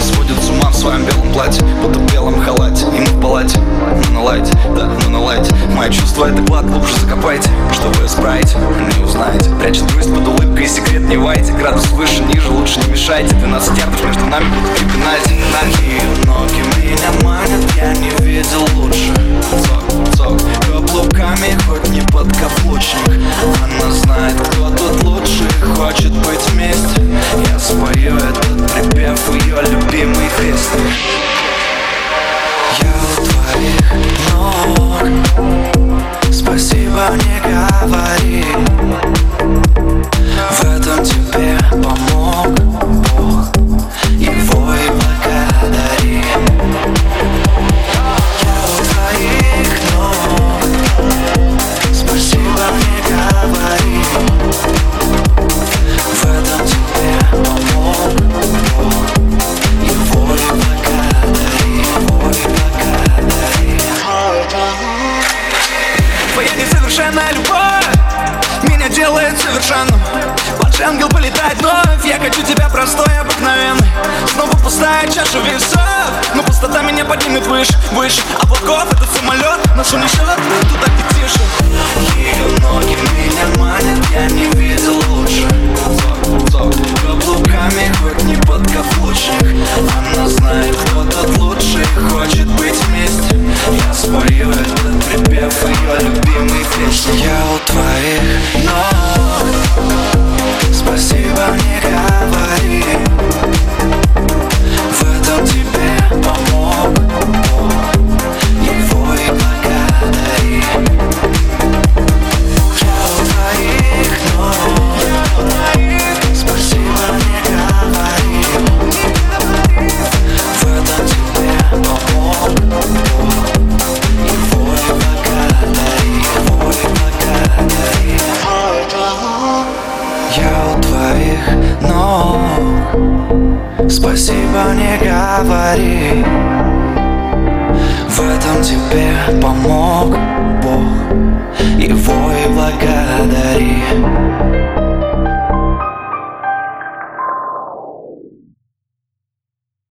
Сводит с ума в своем белом платье Будто в белом халате. И мы в палате. Мы на да, мы на Мои чувства это клад, глубже закопайте. Чтобы исправить, не узнаете. Прячет грусть под улыбкой секрет не вайте. Градус выше, ниже, лучше не мешайте. 12 ярдов между нами будут припинать Такие ноги меня манят Я не видел лучше Thank Твоя несовершенная любовь. Меня делает совершенным. Ваш ангел полетает вновь. Я хочу тебя простой, обыкновенный. Снова пустая чаша весов. Но пустота меня поднимет выше, выше. Облаков этот самолет. Нас унесет Туда где тише. Ее ноги Я у Твоих ног. Спасибо не говори. В этом тебе помог